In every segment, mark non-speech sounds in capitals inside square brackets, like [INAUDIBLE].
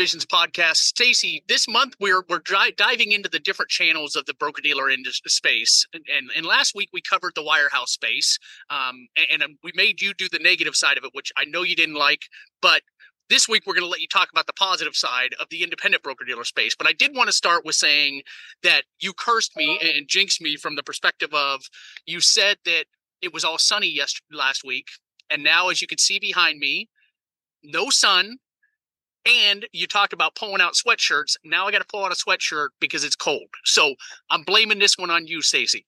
Visions podcast. Stacey, this month we're we're dri- diving into the different channels of the broker dealer industry space. And, and, and last week we covered the wirehouse space, um, and, and we made you do the negative side of it, which I know you didn't like. But this week we're going to let you talk about the positive side of the independent broker dealer space. But I did want to start with saying that you cursed me and jinxed me from the perspective of you said that it was all sunny yesterday last week, and now as you can see behind me, no sun and you talked about pulling out sweatshirts. Now I got to pull out a sweatshirt because it's cold. So I'm blaming this one on you, Stacey.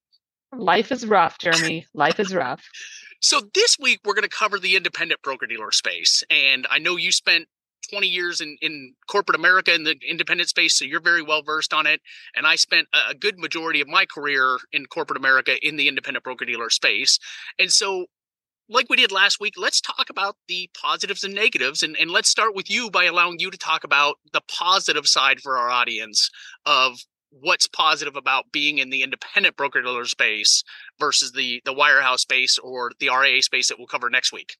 Life is rough, Jeremy. Life is rough. [LAUGHS] So this week we're going to cover the independent broker dealer space, and I know you spent 20 years in, in corporate America in the independent space, so you're very well versed on it. And I spent a good majority of my career in corporate America in the independent broker dealer space. And so like we did last week, let's talk about the positives and negatives. And, and let's start with you by allowing you to talk about the positive side for our audience of what's positive about being in the independent broker dealer space versus the the wirehouse space or the RIA space that we'll cover next week.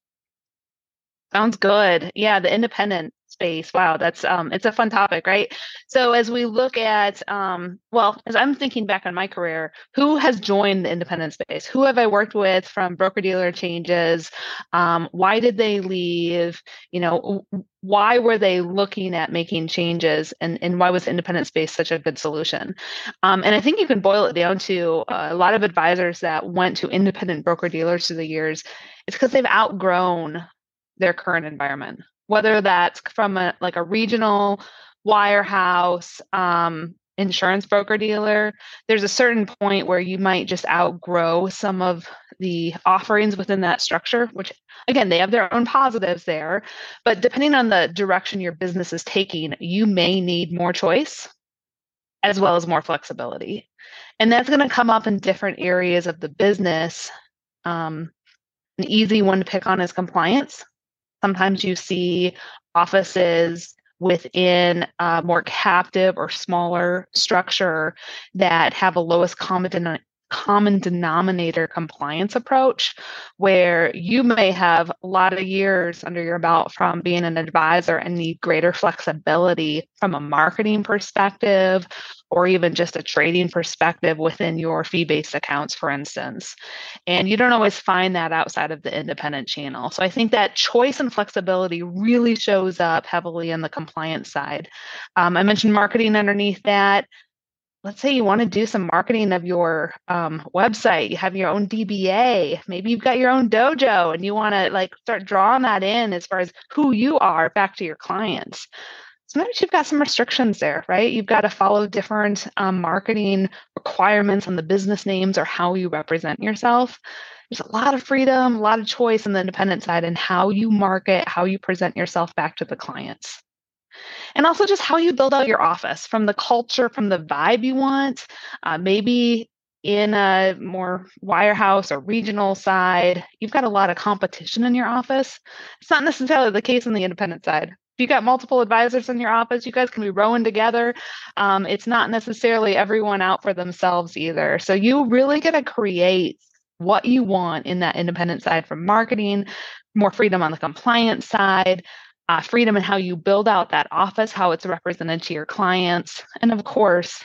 Sounds good. Yeah, the independent space. Wow, that's um it's a fun topic, right? So as we look at um well, as I'm thinking back on my career, who has joined the independent space? Who have I worked with from broker dealer changes? Um, why did they leave? You know, why were they looking at making changes and, and why was independent space such a good solution um, and i think you can boil it down to a lot of advisors that went to independent broker dealers through the years it's because they've outgrown their current environment whether that's from a like a regional wirehouse um, insurance broker dealer there's a certain point where you might just outgrow some of the offerings within that structure which again they have their own positives there but depending on the direction your business is taking you may need more choice as well as more flexibility. And that's going to come up in different areas of the business um, an easy one to pick on is compliance Sometimes you see offices within a more captive or smaller structure that have a lowest common common denominator compliance approach where you may have a lot of years under your belt from being an advisor and need greater flexibility from a marketing perspective or even just a trading perspective within your fee based accounts, for instance. And you don't always find that outside of the independent channel. So I think that choice and flexibility really shows up heavily on the compliance side. Um, I mentioned marketing underneath that let's say you want to do some marketing of your um, website you have your own dba maybe you've got your own dojo and you want to like start drawing that in as far as who you are back to your clients. Sometimes you've got some restrictions there right? You've got to follow different um, marketing requirements on the business names or how you represent yourself. There's a lot of freedom a lot of choice in the independent side and how you market how you present yourself back to the clients and also just how you build out your office from the culture, from the vibe you want. Uh, maybe in a more wirehouse or regional side, you've got a lot of competition in your office. It's not necessarily the case on the independent side. If you've got multiple advisors in your office, you guys can be rowing together. Um, it's not necessarily everyone out for themselves either. So you really got to create what you want in that independent side from marketing, more freedom on the compliance side, uh, freedom in how you build out that office, how it's represented to your clients. And of course,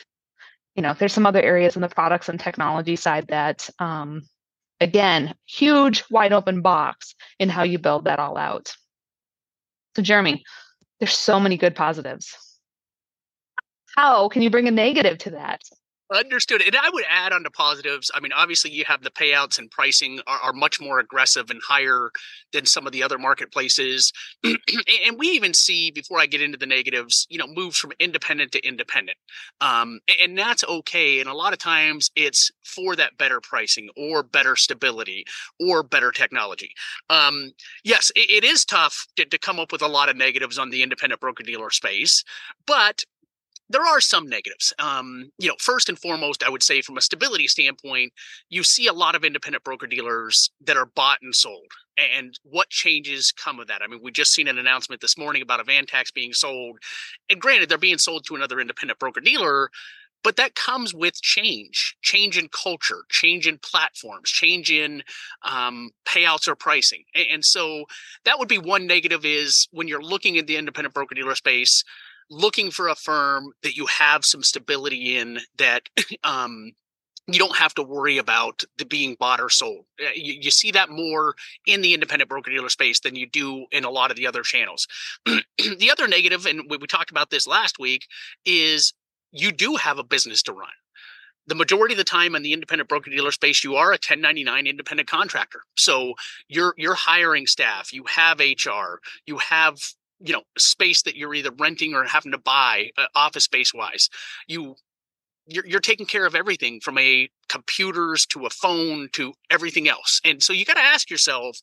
you know, there's some other areas in the products and technology side that, um, again, huge wide open box in how you build that all out. So, Jeremy, there's so many good positives. How can you bring a negative to that? Understood. And I would add on to positives. I mean, obviously, you have the payouts and pricing are, are much more aggressive and higher than some of the other marketplaces. [CLEARS THROAT] and we even see, before I get into the negatives, you know, moves from independent to independent. Um, and that's okay. And a lot of times it's for that better pricing or better stability or better technology. Um, yes, it, it is tough to, to come up with a lot of negatives on the independent broker dealer space, but there are some negatives. Um, you know, first and foremost, I would say from a stability standpoint, you see a lot of independent broker dealers that are bought and sold. And what changes come of that? I mean, we just seen an announcement this morning about Avantax being sold. And granted, they're being sold to another independent broker dealer, but that comes with change change in culture change in platforms change in um, payouts or pricing and so that would be one negative is when you're looking at the independent broker dealer space looking for a firm that you have some stability in that [CLEARS THROAT] um, you don't have to worry about the being bought or sold. Uh, you, you see that more in the independent broker dealer space than you do in a lot of the other channels. [CLEARS THROAT] the other negative, and we, we talked about this last week, is you do have a business to run. The majority of the time in the independent broker dealer space, you are a 1099 independent contractor. So you're you're hiring staff, you have HR, you have you know space that you're either renting or having to buy uh, office space wise you you're, you're taking care of everything from a computers to a phone to everything else. And so you got to ask yourself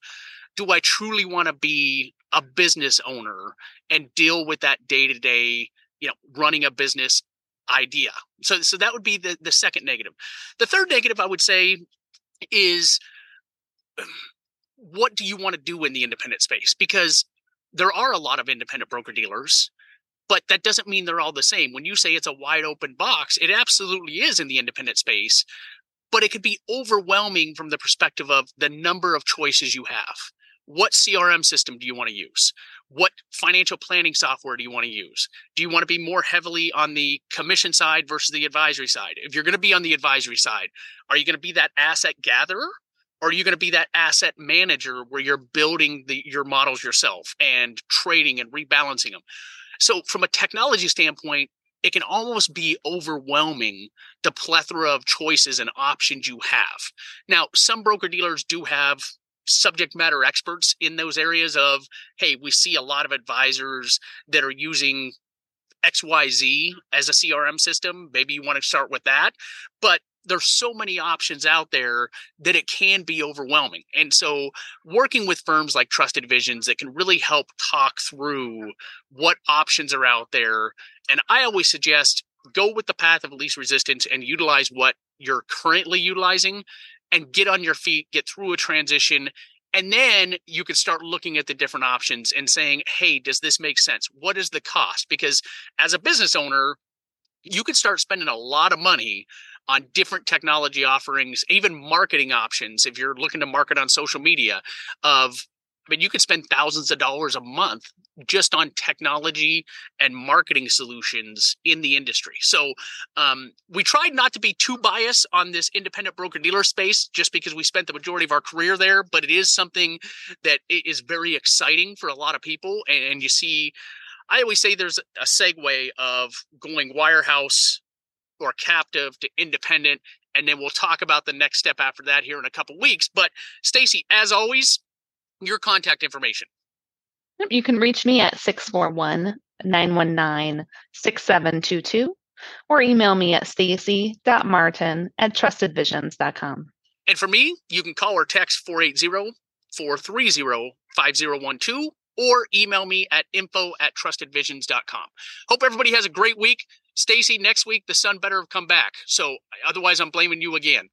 do i truly want to be a business owner and deal with that day to day you know running a business idea? So so that would be the the second negative. The third negative i would say is [CLEARS THROAT] what do you want to do in the independent space? Because there are a lot of independent broker dealers but that doesn't mean they're all the same. When you say it's a wide open box, it absolutely is in the independent space, but it could be overwhelming from the perspective of the number of choices you have. What CRM system do you want to use? What financial planning software do you want to use? Do you want to be more heavily on the commission side versus the advisory side? If you're going to be on the advisory side, are you going to be that asset gatherer or are you going to be that asset manager where you're building the, your models yourself and trading and rebalancing them? So, from a technology standpoint, it can almost be overwhelming the plethora of choices and options you have. Now, some broker dealers do have subject matter experts in those areas of, hey, we see a lot of advisors that are using XYZ as a CRM system. Maybe you want to start with that. But there's so many options out there that it can be overwhelming. And so working with firms like Trusted Visions that can really help talk through what options are out there. And I always suggest go with the path of least resistance and utilize what you're currently utilizing and get on your feet, get through a transition. And then you can start looking at the different options and saying, hey, does this make sense? What is the cost? Because as a business owner, you could start spending a lot of money on different technology offerings, even marketing options. If you're looking to market on social media, of I mean, you could spend thousands of dollars a month just on technology and marketing solutions in the industry. So um, we tried not to be too biased on this independent broker dealer space just because we spent the majority of our career there, but it is something that is very exciting for a lot of people. And, and you see, I always say there's a segue of going wirehouse or captive to independent and then we'll talk about the next step after that here in a couple weeks but stacey as always your contact information. You can reach me at 641-919-6722 or email me at stacy.martin at trustedvisions.com and for me you can call or text 480-430-5012 or email me at info at trustedvisions.com hope everybody has a great week Stacey, next week the sun better have come back. So otherwise, I'm blaming you again.